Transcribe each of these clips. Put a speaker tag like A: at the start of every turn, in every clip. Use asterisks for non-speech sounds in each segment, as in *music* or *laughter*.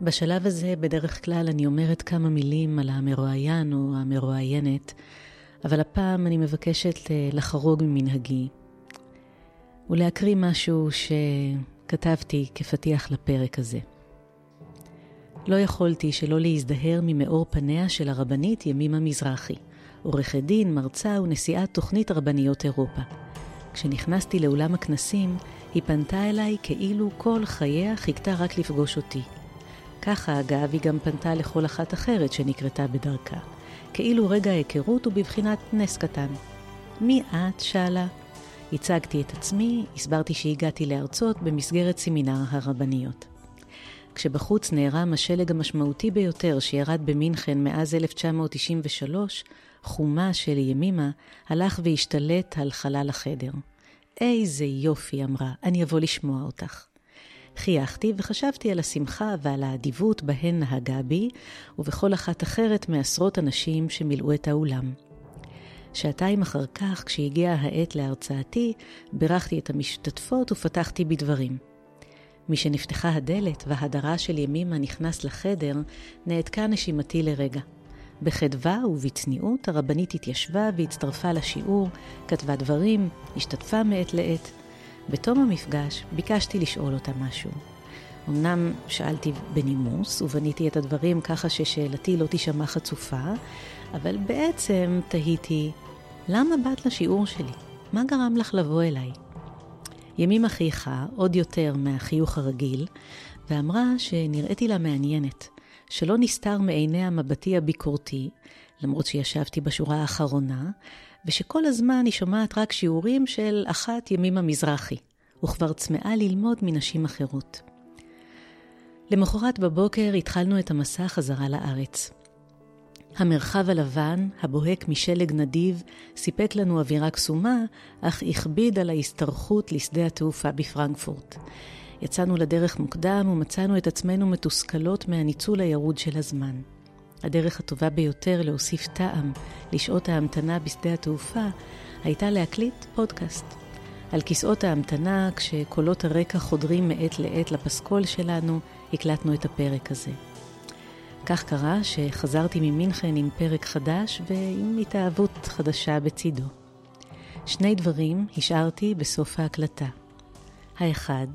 A: בשלב הזה בדרך כלל אני אומרת כמה מילים על המרואיין או המרואיינת, אבל הפעם אני מבקשת אה, לחרוג ממנהגי ולהקריא משהו שכתבתי כפתיח לפרק הזה. לא יכולתי שלא להזדהר ממאור פניה של הרבנית ימימה מזרחי, עורכת דין, מרצה ונשיאת תוכנית רבניות אירופה. כשנכנסתי לאולם הכנסים, היא פנתה אליי כאילו כל חייה חיכתה רק לפגוש אותי. ככה, אגב, היא גם פנתה לכל אחת אחרת שנקרתה בדרכה. כאילו רגע ההיכרות הוא בבחינת נס קטן. מי את? שאלה. הצגתי את עצמי, הסברתי שהגעתי לארצות במסגרת סמינר הרבניות. כשבחוץ נערם השלג המשמעותי ביותר שירד במינכן מאז 1993, חומה של ימימה הלך והשתלט על חלל החדר. איזה יופי, אמרה, אני אבוא לשמוע אותך. חייכתי וחשבתי על השמחה ועל האדיבות בהן נהגה בי, ובכל אחת אחרת מעשרות אנשים שמילאו את האולם. שעתיים אחר כך, כשהגיעה העת להרצאתי, בירכתי את המשתתפות ופתחתי בדברים. משנפתחה הדלת והדרה של ימימה נכנס לחדר, נעתקה נשימתי לרגע. בחדווה ובצניעות הרבנית התיישבה והצטרפה לשיעור, כתבה דברים, השתתפה מעת לעת. בתום המפגש ביקשתי לשאול אותה משהו. אמנם שאלתי בנימוס ובניתי את הדברים ככה ששאלתי לא תישמע חצופה, אבל בעצם תהיתי, למה באת לשיעור שלי? מה גרם לך לבוא אליי? ימימה חייכה עוד יותר מהחיוך הרגיל, ואמרה שנראיתי לה מעניינת, שלא נסתר מעיניה מבטי הביקורתי, למרות שישבתי בשורה האחרונה, ושכל הזמן היא שומעת רק שיעורים של אחת ימימה מזרחי, וכבר צמאה ללמוד מנשים אחרות. למחרת בבוקר התחלנו את המסע חזרה לארץ. המרחב הלבן, הבוהק משלג נדיב, סיפק לנו אווירה קסומה, אך הכביד על ההשתרכות לשדה התעופה בפרנקפורט. יצאנו לדרך מוקדם ומצאנו את עצמנו מתוסכלות מהניצול הירוד של הזמן. הדרך הטובה ביותר להוסיף טעם לשעות ההמתנה בשדה התעופה הייתה להקליט פודקאסט. על כיסאות ההמתנה, כשקולות הרקע חודרים מעת לעת לפסקול שלנו, הקלטנו את הפרק הזה. כך קרה שחזרתי ממינכן עם פרק חדש ועם התאהבות חדשה בצידו. שני דברים השארתי בסוף ההקלטה. האחד,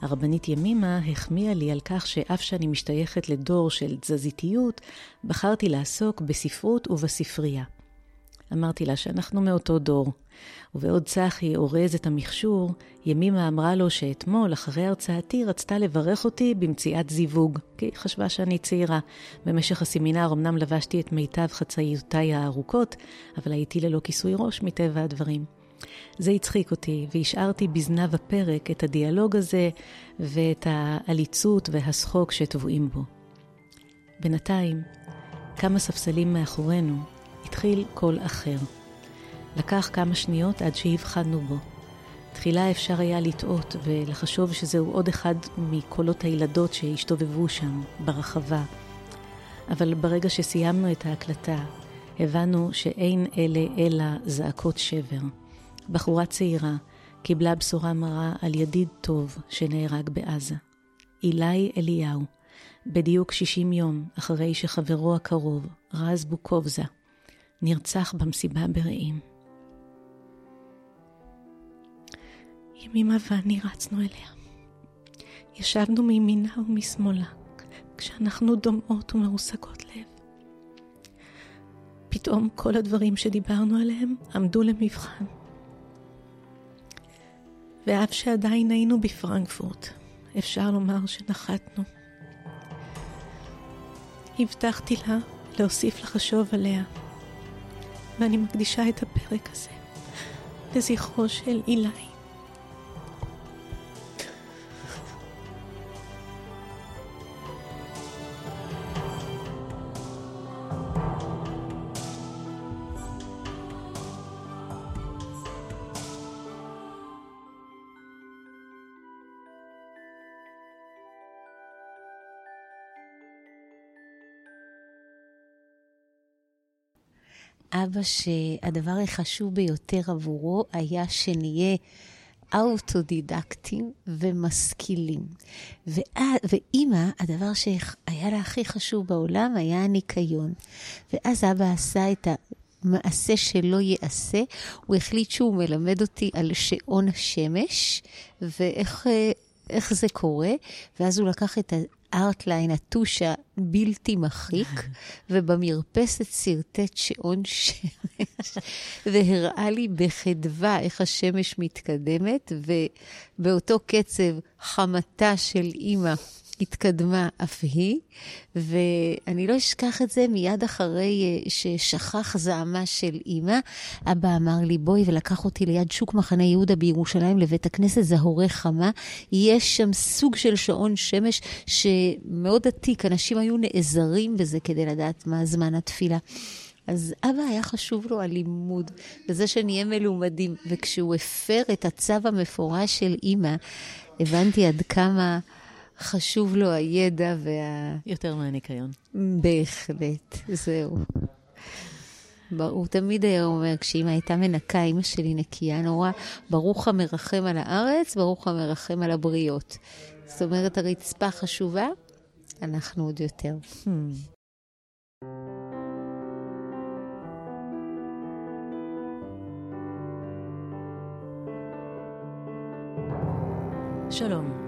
A: הרבנית ימימה החמיאה לי על כך שאף שאני משתייכת לדור של תזזיתיות, בחרתי לעסוק בספרות ובספרייה. אמרתי לה שאנחנו מאותו דור, ובעוד צחי אורז את המכשור, ימימה אמרה לו שאתמול, אחרי הרצאתי, רצתה לברך אותי במציאת זיווג, כי היא חשבה שאני צעירה. במשך הסמינר אמנם לבשתי את מיטב חצאיותיי הארוכות, אבל הייתי ללא כיסוי ראש מטבע הדברים. זה הצחיק אותי, והשארתי בזנב הפרק את הדיאלוג הזה ואת העליצות והשחוק שטבועים בו. בינתיים, כמה ספסלים מאחורינו, התחיל קול אחר. לקח כמה שניות עד שהבחנו בו. תחילה אפשר היה לטעות ולחשוב שזהו עוד אחד מקולות הילדות שהשתובבו שם, ברחבה. אבל ברגע שסיימנו את ההקלטה, הבנו שאין אלה אלא זעקות שבר. בחורה צעירה קיבלה בשורה מרה על ידיד טוב שנהרג בעזה. אילי אליהו, בדיוק 60 יום אחרי שחברו הקרוב, רז בוקובזה, נרצח במסיבה ברעים. ימימה ואני רצנו אליה. ישבנו מימינה ומשמאלה, כשאנחנו דומעות ומרוסקות לב. פתאום כל הדברים שדיברנו עליהם עמדו למבחן. ואף שעדיין היינו בפרנקפורט, אפשר לומר שנחתנו. הבטחתי לה להוסיף לחשוב עליה, ואני מקדישה את הפרק הזה לזכרו של אילי.
B: אבא שהדבר החשוב ביותר עבורו היה שנהיה אוטודידקטים ומשכילים. ואימא, הדבר שהיה לה הכי חשוב בעולם היה הניקיון. ואז אבא עשה את המעשה שלא ייעשה, הוא החליט שהוא מלמד אותי על שעון השמש, ואיך איך זה קורה, ואז הוא לקח את הארטליין, הטוש הבלתי מחיק, *laughs* ובמרפסת שרטט שעון שמש, והראה לי בחדווה איך השמש מתקדמת, ובאותו קצב חמתה של אימא התקדמה אף היא, ואני לא אשכח את זה מיד אחרי אה, ששכח זעמה של אימא. אבא אמר לי, בואי, ולקח אותי ליד שוק מחנה יהודה בירושלים לבית הכנסת זהורי חמה. יש שם סוג של שעון שמש שמאוד עתיק, אנשים היו נעזרים בזה כדי לדעת מה זמן התפילה. אז אבא היה חשוב לו הלימוד, וזה שנהיה מלומדים. וכשהוא הפר את הצו המפורש של אימא, הבנתי עד כמה... חשוב לו הידע וה...
A: יותר מהניקיון.
B: בהחלט, זהו. הוא תמיד היה אומר, כשאמא הייתה מנקה, אמא שלי נקייה נורא, ברוך המרחם על הארץ, ברוך המרחם על הבריות. זאת אומרת, הרצפה חשובה, אנחנו עוד יותר. Hmm.
A: שלום.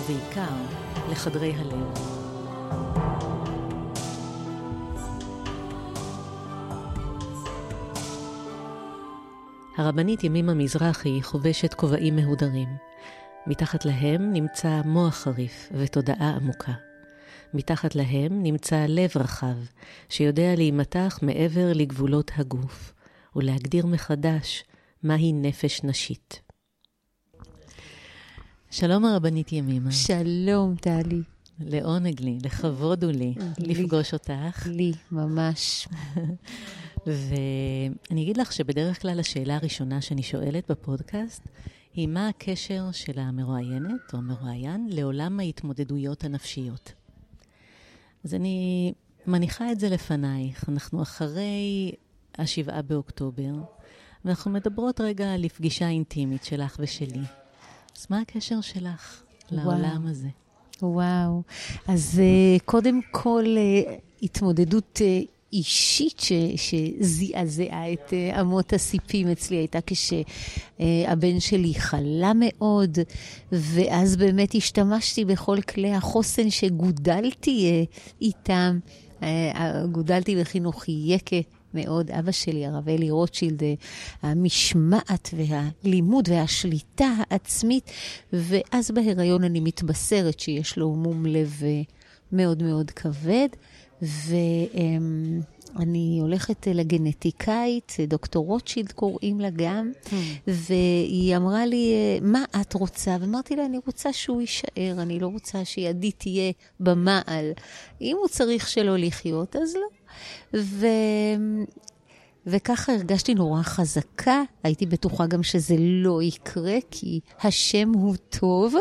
A: ובעיקר לחדרי הלב. הרבנית ימימה מזרחי חובשת כובעים מהודרים. מתחת להם נמצא מוח חריף ותודעה עמוקה. מתחת להם נמצא לב רחב, שיודע להימתח מעבר לגבולות הגוף, ולהגדיר מחדש מהי נפש נשית. שלום הרבנית ימימה.
B: שלום, טלי.
A: לעונג לי, לכבוד הוא לי, לי לפגוש אותך.
B: לי, ממש. *laughs*
A: ואני אגיד לך שבדרך כלל השאלה הראשונה שאני שואלת בפודקאסט היא מה הקשר של המרואיינת או המרואיין לעולם ההתמודדויות הנפשיות. אז אני מניחה את זה לפנייך. אנחנו אחרי השבעה באוקטובר, ואנחנו מדברות רגע על לפגישה אינטימית שלך ושלי. אז מה הקשר שלך לעולם וואו. הזה?
B: וואו. אז uh, קודם כל, uh, התמודדות uh, אישית ש, שזעזעה את אמות הסיפים אצלי הייתה כשהבן שלי חלה מאוד, ואז באמת השתמשתי בכל כלי החוסן שגודלתי איתם. גודלתי בחינוך יקה. מאוד, אבא שלי, הרב אלי רוטשילד, אה, המשמעת והלימוד והשליטה העצמית, ואז בהיריון אני מתבשרת שיש לו מום לב אה, מאוד מאוד כבד, ואני הולכת לגנטיקאית, דוקטור רוטשילד קוראים לה גם, hmm. והיא אמרה לי, אה, מה את רוצה? ואמרתי לה, אני רוצה שהוא יישאר, אני לא רוצה שידי תהיה במעל. אם הוא צריך שלא לחיות, אז לא. ו... וככה הרגשתי נורא חזקה, הייתי בטוחה גם שזה לא יקרה, כי השם הוא טוב.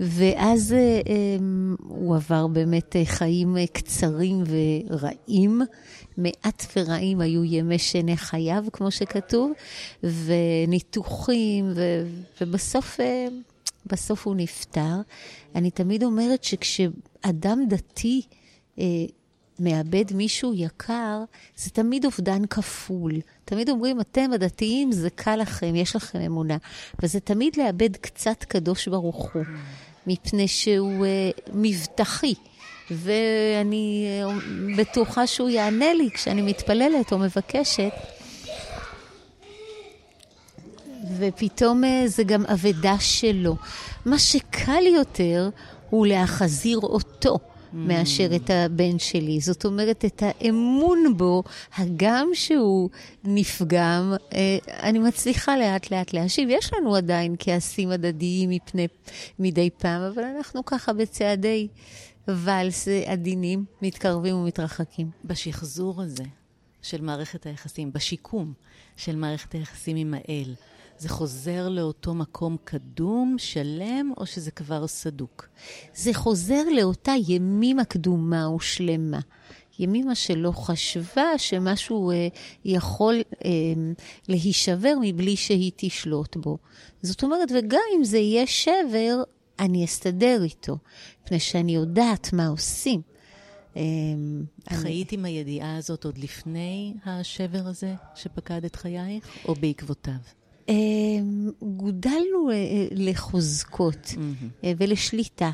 B: ואז אה, אמ, הוא עבר באמת אה, חיים אה, קצרים ורעים. מעט ורעים היו ימי שני חייו, כמו שכתוב, וניתוחים, ו, ובסוף בסוף הוא נפטר. אני תמיד אומרת שכשאדם דתי מאבד מישהו יקר, זה תמיד אובדן כפול. תמיד אומרים, אתם הדתיים, זה קל לכם, יש לכם אמונה. וזה תמיד לאבד קצת קדוש ברוך הוא, מפני שהוא uh, מבטחי. ואני uh, בטוחה שהוא יענה לי כשאני מתפללת או מבקשת. ופתאום uh, זה גם אבדה שלו. מה שקל יותר הוא להחזיר אותו. מאשר את הבן שלי. זאת אומרת, את האמון בו, הגם שהוא נפגם, אה, אני מצליחה לאט לאט להשיב. יש לנו עדיין כעסים הדדיים מפני, מדי פעם, אבל אנחנו ככה בצעדי ולס עדינים, מתקרבים ומתרחקים.
A: בשחזור הזה של מערכת היחסים, בשיקום של מערכת היחסים עם האל, זה חוזר לאותו מקום קדום, שלם, או שזה כבר סדוק?
B: זה חוזר לאותה ימימה קדומה ושלמה. ימימה שלא חשבה שמשהו אה, יכול אה, להישבר מבלי שהיא תשלוט בו. זאת אומרת, וגם אם זה יהיה שבר, אני אסתדר איתו, מפני שאני יודעת מה עושים.
A: אה, חיית עם הידיעה הזאת עוד לפני השבר הזה שפקד את חייך, או בעקבותיו?
B: אה, גודלנו אה, לחוזקות mm-hmm. ולשליטה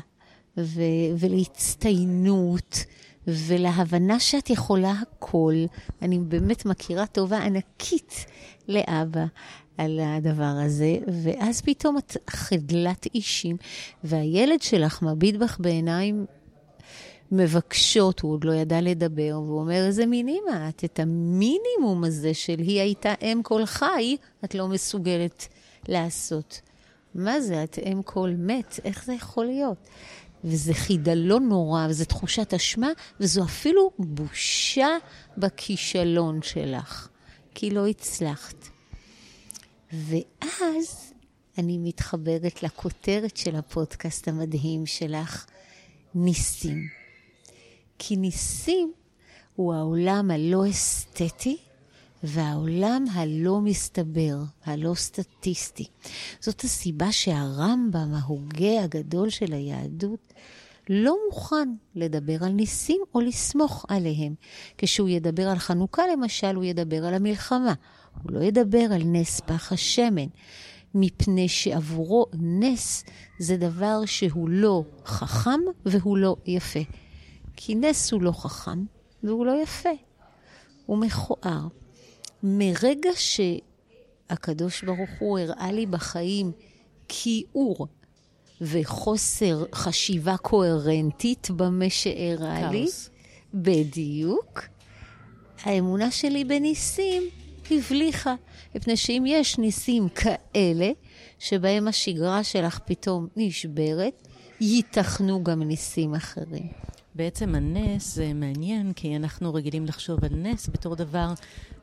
B: ולהצטיינות. ולהבנה שאת יכולה הכל. אני באמת מכירה טובה ענקית לאבא על הדבר הזה, ואז פתאום את חדלת אישים, והילד שלך מביט בך בעיניים מבקשות, הוא עוד לא ידע לדבר, והוא אומר, איזה מין אימא את? את המינימום הזה של היא הייתה אם כל חי, את לא מסוגלת לעשות. מה זה, את אם כל מת? איך זה יכול להיות? וזה חידלון נורא, וזו תחושת אשמה, וזו אפילו בושה בכישלון שלך, כי לא הצלחת. ואז אני מתחברת לכותרת של הפודקאסט המדהים שלך, ניסים. כי ניסים הוא העולם הלא אסתטי והעולם הלא מסתבר, הלא סטטיסטי. זאת הסיבה שהרמב"ם, ההוגה הגדול של היהדות, לא מוכן לדבר על ניסים או לסמוך עליהם. כשהוא ידבר על חנוכה, למשל, הוא ידבר על המלחמה. הוא לא ידבר על נס פח השמן, מפני שעבורו נס זה דבר שהוא לא חכם והוא לא יפה. כי נס הוא לא חכם והוא לא יפה. הוא מכוער. מרגע שהקדוש ברוך הוא הראה לי בחיים כיעור וחוסר חשיבה קוהרנטית במה שהראה לי, בדיוק, האמונה שלי בניסים הבליחה. מפני שאם יש ניסים כאלה, שבהם השגרה שלך פתאום נשברת, ייתכנו גם ניסים אחרים.
A: בעצם הנס זה מעניין, כי אנחנו רגילים לחשוב על נס בתור דבר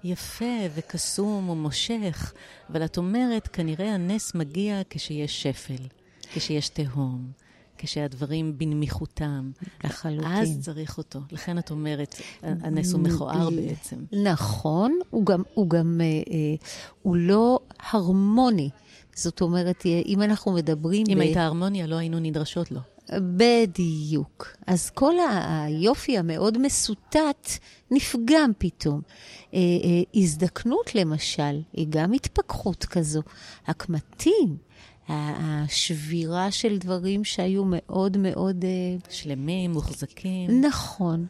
A: יפה וקסום ומושך, אבל את אומרת, כנראה הנס מגיע כשיש שפל, כשיש תהום. כשהדברים בנמיכותם. לחלוטין. אז צריך אותו. לכן את אומרת, הנס הוא מכוער בעצם.
B: נכון, הוא גם, הוא גם, אה, אה, הוא לא הרמוני. זאת אומרת, אם אנחנו מדברים...
A: אם ב... הייתה הרמוניה, לא היינו נדרשות לו.
B: בדיוק. אז כל היופי המאוד מסוטט נפגם פתאום. אה, אה, הזדקנות למשל, היא גם התפכחות כזו. הקמטים, השבירה של דברים שהיו מאוד מאוד... אה,
A: שלמים, מוחזקים.
B: נכון.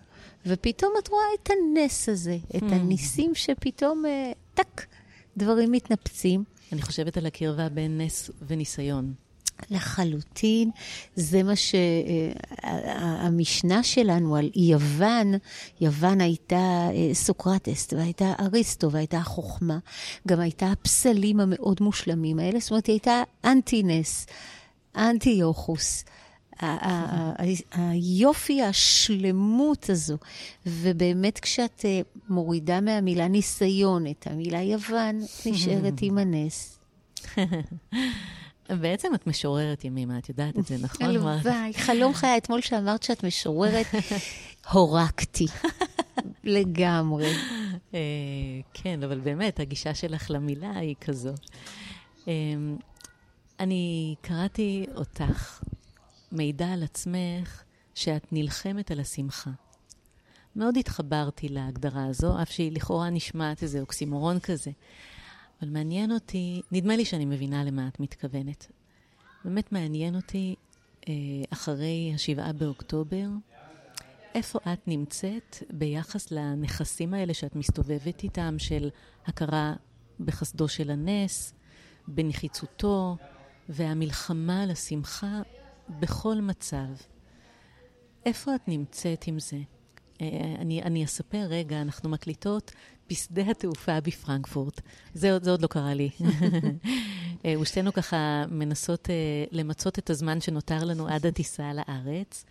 B: ופתאום את רואה את הנס הזה, את hmm. הניסים שפתאום, טק, דברים מתנפצים.
A: אני חושבת על הקרבה בין נס וניסיון.
B: לחלוטין. זה מה שהמשנה שלנו על יוון, יוון הייתה אה, סוקרטס, והייתה אריסטו, והייתה החוכמה. גם הייתה הפסלים המאוד מושלמים האלה, זאת אומרת, היא הייתה אנטינס, אנטיוכוס. היופי, השלמות הזו. ובאמת כשאת אה, מורידה מהמילה ניסיון את המילה יוון, נשארת עם הנס. *laughs*
A: בעצם את משוררת ימימה, את יודעת את זה, נכון?
B: הלוואי, חלום חיי, אתמול שאמרת שאת משוררת, *laughs* הורקתי. לגמרי.
A: אה, כן, אבל באמת, הגישה שלך למילה היא כזו. אה, אני קראתי אותך, מידע על עצמך, שאת נלחמת על השמחה. מאוד התחברתי להגדרה הזו, אף שהיא לכאורה נשמעת איזה אוקסימורון כזה. אבל מעניין אותי, נדמה לי שאני מבינה למה את מתכוונת. באמת מעניין אותי, אה, אחרי השבעה באוקטובר, איפה את נמצאת ביחס לנכסים האלה שאת מסתובבת איתם, של הכרה בחסדו של הנס, בנחיצותו, והמלחמה על השמחה בכל מצב. איפה את נמצאת עם זה? אה, אני, אני אספר רגע, אנחנו מקליטות בשדה התעופה בפרנקפורט. זה, זה עוד לא קרה לי. *laughs* אה, ושתינו ככה מנסות uh, למצות את הזמן שנותר לנו עד הטיסה לארץ.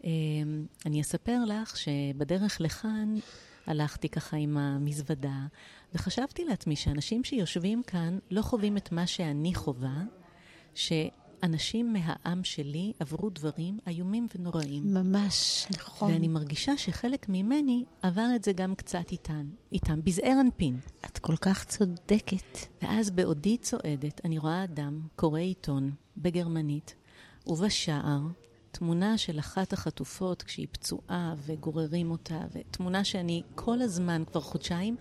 A: Uh, אני אספר לך שבדרך לכאן הלכתי ככה עם המזוודה, וחשבתי לעצמי שאנשים שיושבים כאן לא חווים את מה שאני חווה, שאנשים מהעם שלי עברו דברים איומים ונוראים.
B: ממש, נכון.
A: ואני מרגישה שחלק ממני עבר את זה גם קצת איתן, איתם, בזעיר אנפין.
B: את כל כך צודקת.
A: ואז בעודי צועדת, אני רואה אדם קורא עיתון בגרמנית, ובשער תמונה של אחת החטופות כשהיא פצועה וגוררים אותה, ותמונה שאני כל הזמן, כבר חודשיים,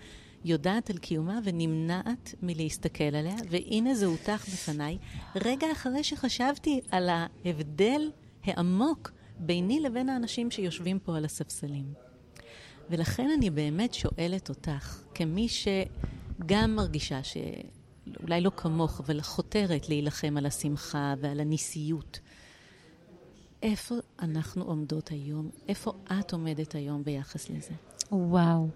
A: יודעת על קיומה ונמנעת מלהסתכל עליה, והנה זה הותח בפניי, רגע אחרי שחשבתי על ההבדל העמוק ביני לבין האנשים שיושבים פה על הספסלים. ולכן אני באמת שואלת אותך, כמי שגם מרגישה ש... אולי לא כמוך, אבל חותרת להילחם על השמחה ועל הניסיות. איפה אנחנו עומדות היום? איפה את עומדת היום ביחס לזה?
B: וואו.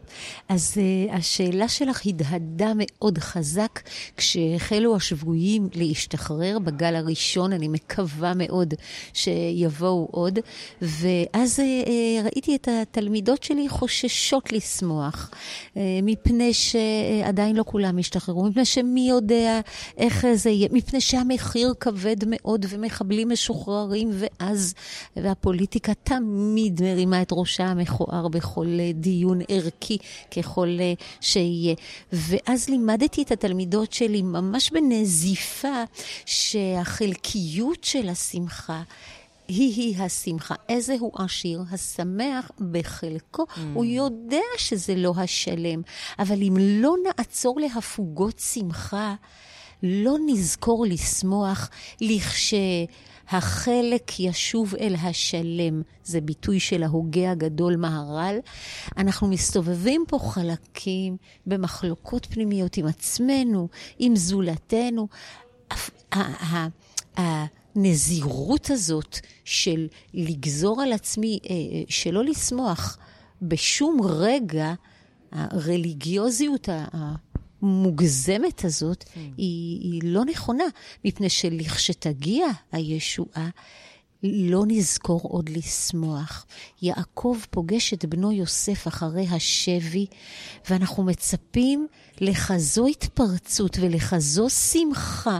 B: אז uh, השאלה שלך הדהדה מאוד חזק כשהחלו השבויים להשתחרר בגל הראשון, אני מקווה מאוד שיבואו עוד. ואז uh, ראיתי את התלמידות שלי חוששות לשמוח, uh, מפני שעדיין לא כולם השתחררו, מפני שמי יודע איך זה יהיה, מפני שהמחיר כבד מאוד ומחבלים משוחררים, ואז, והפוליטיקה תמיד מרימה את ראשה המכוער בכל דיון. דיון ערכי ככל אה, שיהיה. ואז לימדתי את התלמידות שלי ממש בנזיפה שהחלקיות של השמחה היא-היא השמחה. איזה הוא עשיר? השמח בחלקו. Mm. הוא יודע שזה לא השלם. אבל אם לא נעצור להפוגות שמחה, לא נזכור לשמוח לכש... החלק ישוב אל השלם, זה ביטוי של ההוגה הגדול מהר"ל. אנחנו מסתובבים פה חלקים במחלוקות פנימיות עם עצמנו, עם זולתנו. הנזירות הזאת של לגזור על עצמי, אה, אה, שלא לשמוח בשום רגע, הרליגיוזיות המוגזמת הזאת mm. היא, היא לא נכונה, מפני שלכשתגיע הישועה, לא נזכור עוד לשמוח. יעקב פוגש את בנו יוסף אחרי השבי, ואנחנו מצפים לכזו התפרצות ולכזו שמחה.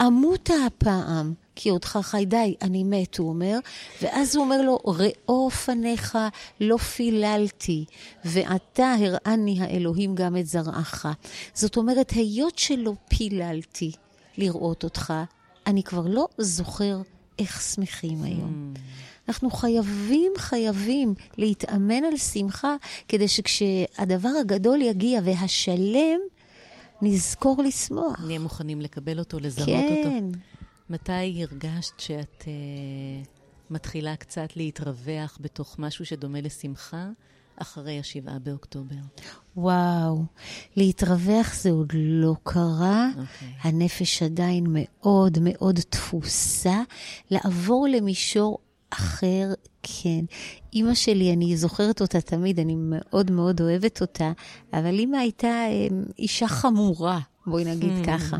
B: עמותה הפעם, כי אותך חי די, אני מת, הוא אומר, ואז הוא אומר לו, ראו פניך לא פיללתי, ועתה הראני האלוהים גם את זרעך. זאת אומרת, היות שלא פיללתי לראות אותך, אני כבר לא זוכר איך שמחים היום. Mm. אנחנו חייבים, חייבים להתאמן על שמחה, כדי שכשהדבר הגדול יגיע והשלם, נזכור לשמוח.
A: נהיה מוכנים לקבל אותו, לזהות כן. אותו. כן. מתי הרגשת שאת uh, מתחילה קצת להתרווח בתוך משהו שדומה לשמחה? אחרי השבעה באוקטובר.
B: וואו, להתרווח זה עוד לא קרה. Okay. אוקיי. הנפש עדיין מאוד מאוד תפוסה. לעבור למישור אחר, כן. אימא שלי, אני זוכרת אותה תמיד, אני מאוד מאוד אוהבת אותה, אבל אימא הייתה אה, אישה חמורה. בואי נגיד hmm. ככה.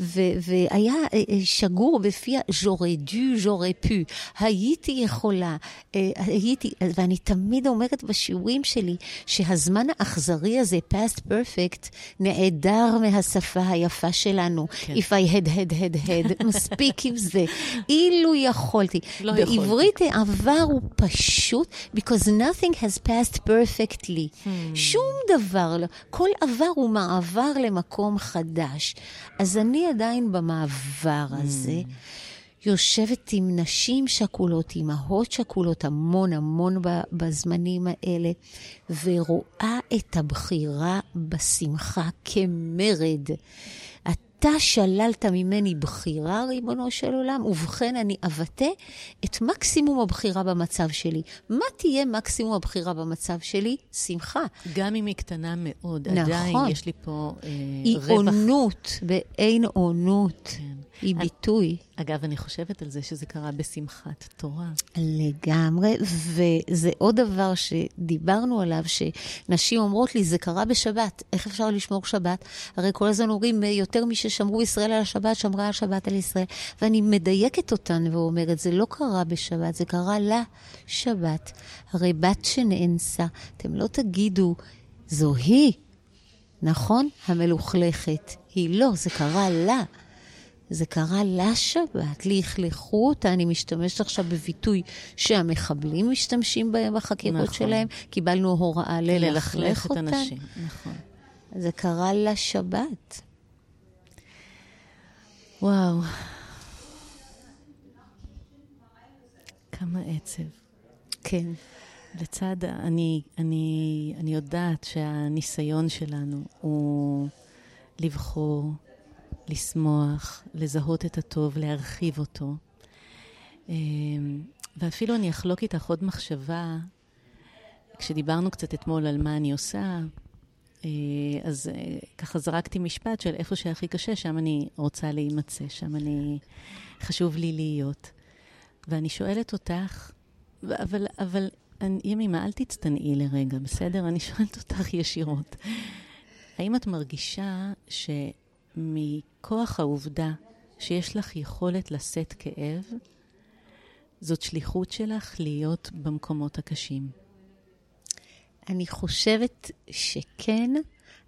B: והיה אה, אה, שגור בפיה ז'ורי דו, ז'ורי פו. הייתי יכולה, אה, הייתי, ואני תמיד אומרת בשיעורים שלי, שהזמן האכזרי הזה, past perfect, נעדר מהשפה היפה שלנו. כן. If I had, had, had, had, *laughs* מספיק עם זה. אילו יכולתי. לא בעברית העבר הוא פשוט, because nothing has passed perfectly. Hmm. שום דבר לא. כל עבר הוא מעבר למקום חדש. חדש. אז אני עדיין במעבר הזה. Mm. יושבת עם נשים שכולות, אימהות שכולות, המון המון בזמנים האלה, ורואה את הבחירה בשמחה כמרד. אתה שללת ממני בחירה, ריבונו של עולם, ובכן אני אבטא את מקסימום הבחירה במצב שלי. מה תהיה מקסימום הבחירה במצב שלי? שמחה.
A: גם אם היא קטנה מאוד, נכון. עדיין יש לי פה אה,
B: היא רווח. היא עונות, באין עונות.
A: כן.
B: היא ביטוי.
A: אגב, אני חושבת על זה שזה קרה בשמחת תורה.
B: לגמרי, וזה עוד דבר שדיברנו עליו, שנשים אומרות לי, זה קרה בשבת, איך אפשר לשמור שבת? הרי כל הזמן אומרים, יותר מששמרו ישראל על השבת, שמרה השבת על ישראל. ואני מדייקת אותן ואומרת, זה לא קרה בשבת, זה קרה לה שבת. הרי בת שנאנסה, אתם לא תגידו, זו היא, נכון? המלוכלכת. היא לא, זה קרה לה. זה קרה לשבת, לכלכו אותה, אני משתמשת עכשיו בביטוי שהמחבלים משתמשים בהם בחקירות נכון. שלהם, קיבלנו הוראה ללכלך אותה.
A: את הנשים, נכון.
B: זה קרה לשבת.
A: וואו. כמה עצב.
B: כן.
A: לצד, אני, אני, אני יודעת שהניסיון שלנו הוא לבחור, לשמוח, לזהות את הטוב, להרחיב אותו. אמ, ואפילו אני אחלוק איתך עוד מחשבה, כשדיברנו קצת אתמול על מה אני עושה, אה, אז אה, ככה זרקתי משפט של איפה שהכי קשה, שם אני רוצה להימצא, שם אני, חשוב לי להיות. ואני שואלת אותך, אבל, אבל ימימה, אל תצטנעי לרגע, בסדר? אני שואלת אותך ישירות. האם את מרגישה שמכוח העובדה שיש לך יכולת לשאת כאב, זאת שליחות שלך להיות במקומות הקשים?
B: אני חושבת שכן.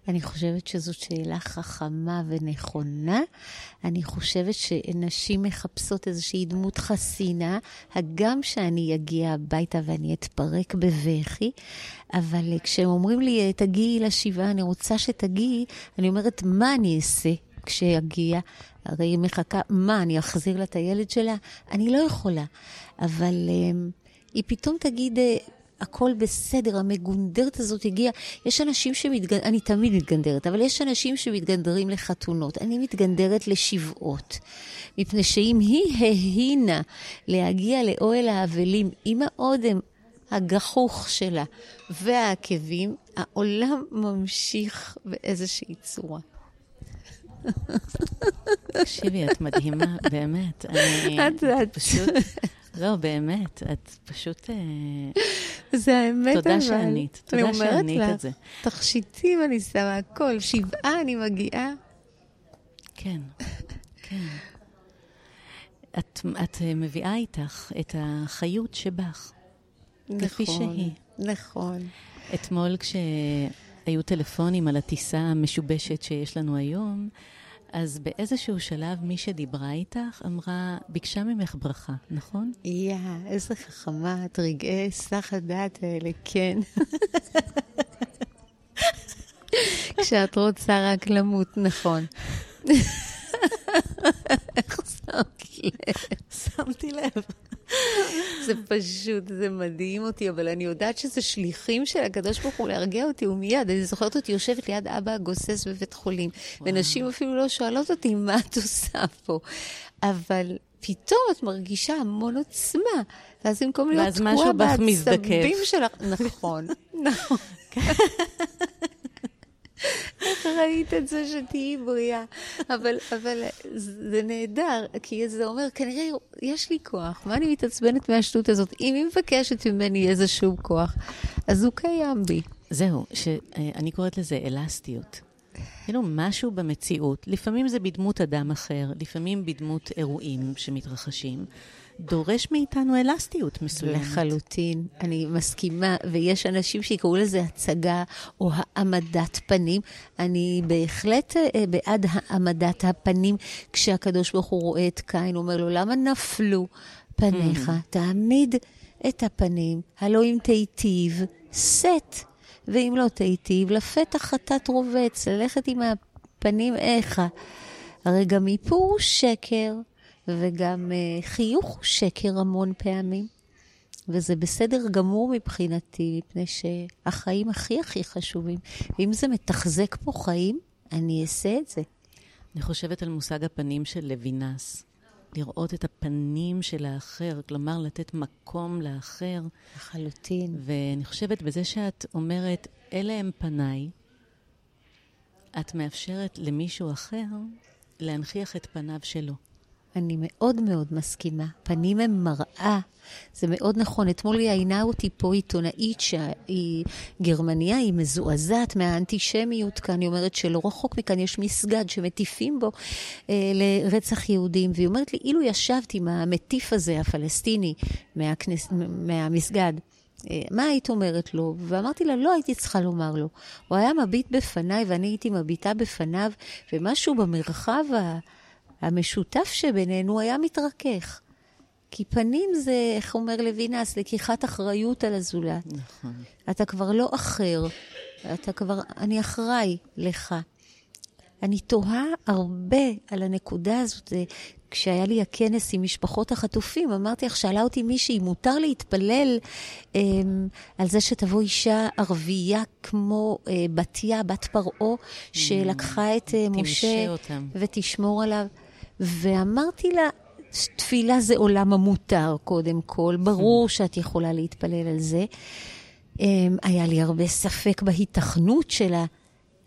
B: אני חושבת שזאת שאלה חכמה ונכונה. אני חושבת שנשים מחפשות איזושהי דמות חסינה, הגם שאני אגיע הביתה ואני אתפרק בבכי, אבל כשהם אומרים לי, תגיעי לשבעה, אני רוצה שתגיעי, אני אומרת, מה אני אעשה? כשאגיע, הרי היא מחכה, מה, אני אחזיר לה את הילד שלה? אני לא יכולה. אבל um, היא פתאום תגיד, הכל בסדר, המגונדרת הזאת הגיעה. יש אנשים שמתגנדרים, אני תמיד מתגנדרת, אבל יש אנשים שמתגנדרים לחתונות. אני מתגנדרת לשבעות. מפני שאם היא ההינה להגיע לאוהל האבלים עם האודם הגחוך שלה והעקבים, העולם ממשיך באיזושהי צורה.
A: תקשיבי, את מדהימה, באמת. אני
B: את,
A: פשוט... לא, באמת, את פשוט... אה,
B: זה האמת,
A: אבל. תודה שענית, תודה שענית את זה.
B: תכשיטים אני שמה, הכל. שבעה אני מגיעה.
A: כן, כן. את, את אה, מביאה איתך את החיות שבך,
B: נכון,
A: כפי שהיא.
B: נכון.
A: אתמול כשהיו טלפונים על הטיסה המשובשת שיש לנו היום, אז באיזשהו שלב מי שדיברה איתך אמרה, ביקשה ממך ברכה, נכון?
B: יא, איזה חכמה, את רגעי היסח הדעת האלה, כן. כשאת רוצה רק למות, נכון. איך שמת לב?
A: שמתי לב. *laughs*
B: זה פשוט, זה מדהים אותי, אבל אני יודעת שזה שליחים של הקדוש ברוך הוא להרגיע אותי, ומיד, אני זוכרת אותי יושבת ליד אבא הגוסס בבית חולים, וואו. ונשים אפילו לא שואלות אותי, מה את עושה פה? אבל פתאום את מרגישה המון עוצמה, ואז במקום להיות תקועה בעצבים שלך, נכון, *laughs* נכון. *laughs* איך ראית את זה שתהיי בריאה? אבל, אבל זה נהדר, כי זה אומר, כנראה יש לי כוח, מה אני מתעצבנת מהשטות הזאת? אם היא מבקשת ממני איזשהו כוח, אז הוא קיים בי.
A: זהו, שאני קוראת לזה אלסטיות. כאילו משהו במציאות, לפעמים זה בדמות אדם אחר, לפעמים בדמות אירועים שמתרחשים, דורש מאיתנו אלסטיות מסוימת.
B: לחלוטין, אני מסכימה, ויש אנשים שיקראו לזה הצגה או העמדת פנים. אני בהחלט אה, בעד העמדת הפנים, כשהקדוש ברוך הוא רואה את קין, הוא אומר לו, למה נפלו פניך? Mm. תעמיד את הפנים, הלא אם תיטיב, שאת. ואם לא תיטיב, לפתח חטאת רובץ, ללכת עם הפנים איכה. הרי גם איפור הוא שקר, וגם uh, חיוך הוא שקר המון פעמים. וזה בסדר גמור מבחינתי, מפני שהחיים הכי הכי חשובים. ואם זה מתחזק פה חיים, אני אעשה את זה.
A: אני חושבת על מושג הפנים של לוינס. לראות את הפנים של האחר, כלומר לתת מקום לאחר.
B: לחלוטין.
A: ואני חושבת בזה שאת אומרת, אלה הם פניי, את מאפשרת למישהו אחר להנכיח את פניו שלו.
B: אני מאוד מאוד מסכימה. פנים הם מראה. זה מאוד נכון. אתמול ראיינה אותי פה עיתונאית שהיא גרמניה, היא מזועזעת מהאנטישמיות כאן. היא אומרת שלא רחוק מכאן יש מסגד שמטיפים בו אה, לרצח יהודים. והיא אומרת לי, אילו ישבתי עם המטיף הזה, הפלסטיני, מהכנס, מהמסגד, אה, מה היית אומרת לו? ואמרתי לה, לא הייתי צריכה לומר לו. הוא היה מביט בפניי ואני הייתי מביטה בפניו, ומשהו במרחב המשותף שבינינו היה מתרכך. כי פנים זה, איך אומר לוינס, לקיחת אחריות על הזולת. נכון. אתה כבר לא אחר, אתה כבר, אני אחראי לך. אני תוהה הרבה על הנקודה הזאת. כשהיה לי הכנס עם משפחות החטופים, אמרתי לך, שאלה אותי מישהי, מותר להתפלל אה, על זה שתבוא אישה ערבייה כמו אה, בתיה, בת פרעה, שלקחה את אה, משה אותם. ותשמור עליו. ואמרתי לה, תפילה זה עולם המותר, קודם כל. ברור שאת יכולה להתפלל על זה. אמ, היה לי הרבה ספק בהיתכנות של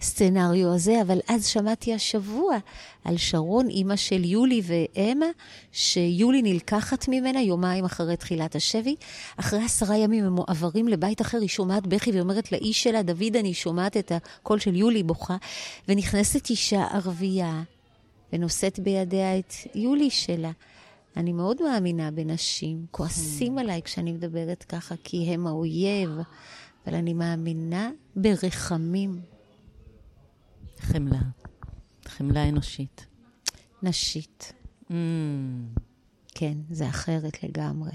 B: הסצנריו הזה, אבל אז שמעתי השבוע על שרון, אימא של יולי ואמה, שיולי נלקחת ממנה יומיים אחרי תחילת השבי. אחרי עשרה ימים הם מועברים לבית אחר, היא שומעת בכי ואומרת לאיש שלה, דוד, אני שומעת את הקול של יולי בוכה, ונכנסת אישה ערבייה ונושאת בידיה את יולי שלה. אני מאוד מאמינה בנשים. כועסים hmm. עליי כשאני מדברת ככה, כי הם האויב, אבל אני מאמינה ברחמים.
A: חמלה. חמלה אנושית.
B: נשית. Mm. כן, זה אחרת לגמרי.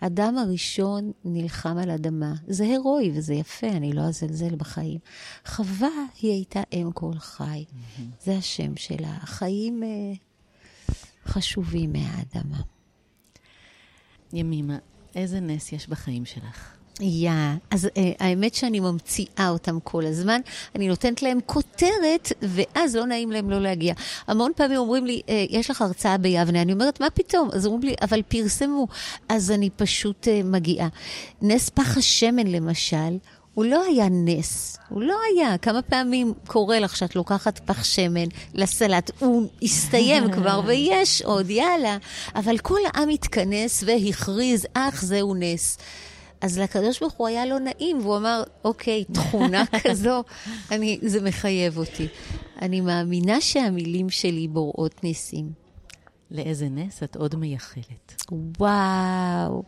B: אדם הראשון נלחם על אדמה. זה הירואי וזה יפה, אני לא אזלזל בחיים. חווה היא הייתה אם כל חי. Mm-hmm. זה השם שלה. החיים אה, חשובים מהאדמה.
A: ימימה, איזה נס יש בחיים שלך?
B: יא, yeah. אז uh, האמת שאני ממציאה אותם כל הזמן, אני נותנת להם כותרת, ואז לא נעים להם לא להגיע. המון פעמים אומרים לי, uh, יש לך הרצאה ביבנה, אני אומרת, מה פתאום? אז אומרים לי, אבל פרסמו. אז אני פשוט uh, מגיעה. נס פח השמן, למשל, הוא לא היה נס, הוא לא היה. כמה פעמים קורה לך שאת לוקחת פח שמן לסלט, הוא הסתיים *laughs* כבר ויש עוד, יאללה. אבל כל העם התכנס והכריז, אך זהו נס. אז לקדוש ברוך הוא היה לא נעים, והוא אמר, אוקיי, תכונה *laughs* כזו, אני, זה מחייב אותי. אני מאמינה שהמילים שלי בוראות ניסים.
A: לאיזה נס את עוד מייחלת?
B: וואו.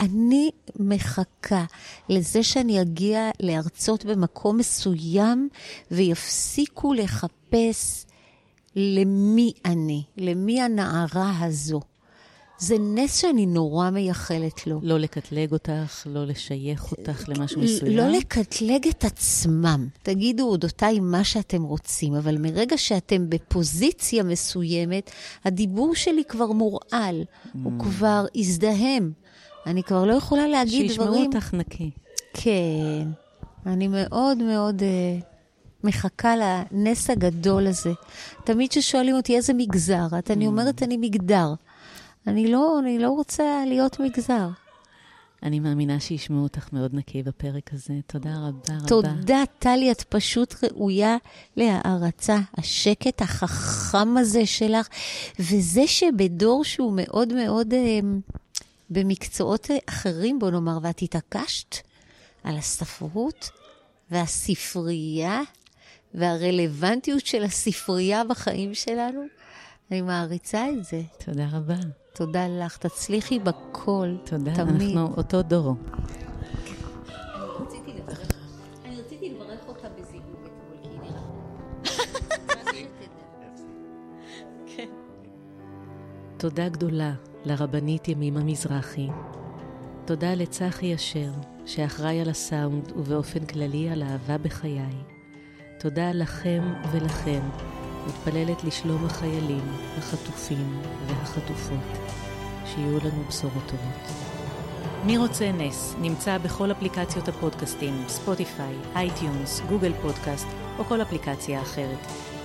B: אני מחכה לזה שאני אגיע לארצות במקום מסוים ויפסיקו לחפש למי אני, למי הנערה הזו. זה נס שאני נורא מייחלת לו.
A: לא לקטלג אותך, לא לשייך אותך למשהו מסוים?
B: לא לקטלג את עצמם. תגידו, אודותיי, מה שאתם רוצים, אבל מרגע שאתם בפוזיציה מסוימת, הדיבור שלי כבר מורעל, mm. הוא כבר הזדהם. אני כבר לא יכולה להגיד
A: שישמעו
B: דברים...
A: שישמעו אותך נקי.
B: כן. אני מאוד מאוד uh, מחכה לנס הגדול הזה. תמיד כששואלים אותי איזה מגזר את, אני mm. אומרת, אני מגדר. אני לא, אני לא רוצה להיות מגזר.
A: אני מאמינה שישמעו אותך מאוד נקי בפרק הזה. תודה רבה רבה.
B: תודה, טלי, את פשוט ראויה להערצה. השקט החכם הזה שלך, וזה שבדור שהוא מאוד מאוד אה, במקצועות אחרים, בוא נאמר, ואת התעקשת על הספרות והספרייה והרלוונטיות של הספרייה בחיים שלנו, אני מעריצה את זה.
A: תודה רבה.
B: תודה לך, תצליחי בכל,
A: תודה, תמיד. אנחנו אותו דור. תודה גדולה לרבנית ימימה מזרחי. תודה לצחי אשר, שאחראי על הסאונד ובאופן כללי על אהבה בחיי. תודה לכם ולכם. מתפללת לשלום החיילים, החטופים והחטופות. שיהיו לנו בשורות טובות. מי רוצה נס נמצא בכל אפליקציות הפודקאסטים, Spotify, iTunes, Google פודקאסט או כל אפליקציה אחרת.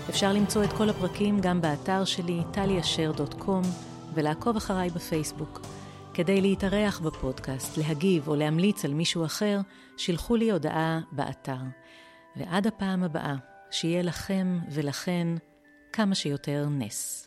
A: אפשר למצוא את כל הפרקים גם באתר שלי, טליאשר.קום, ולעקוב אחריי בפייסבוק. כדי להתארח בפודקאסט, להגיב או להמליץ על מישהו אחר, שילחו לי הודעה באתר. ועד הפעם הבאה, שיהיה לכם ולכן כמה שיותר נס.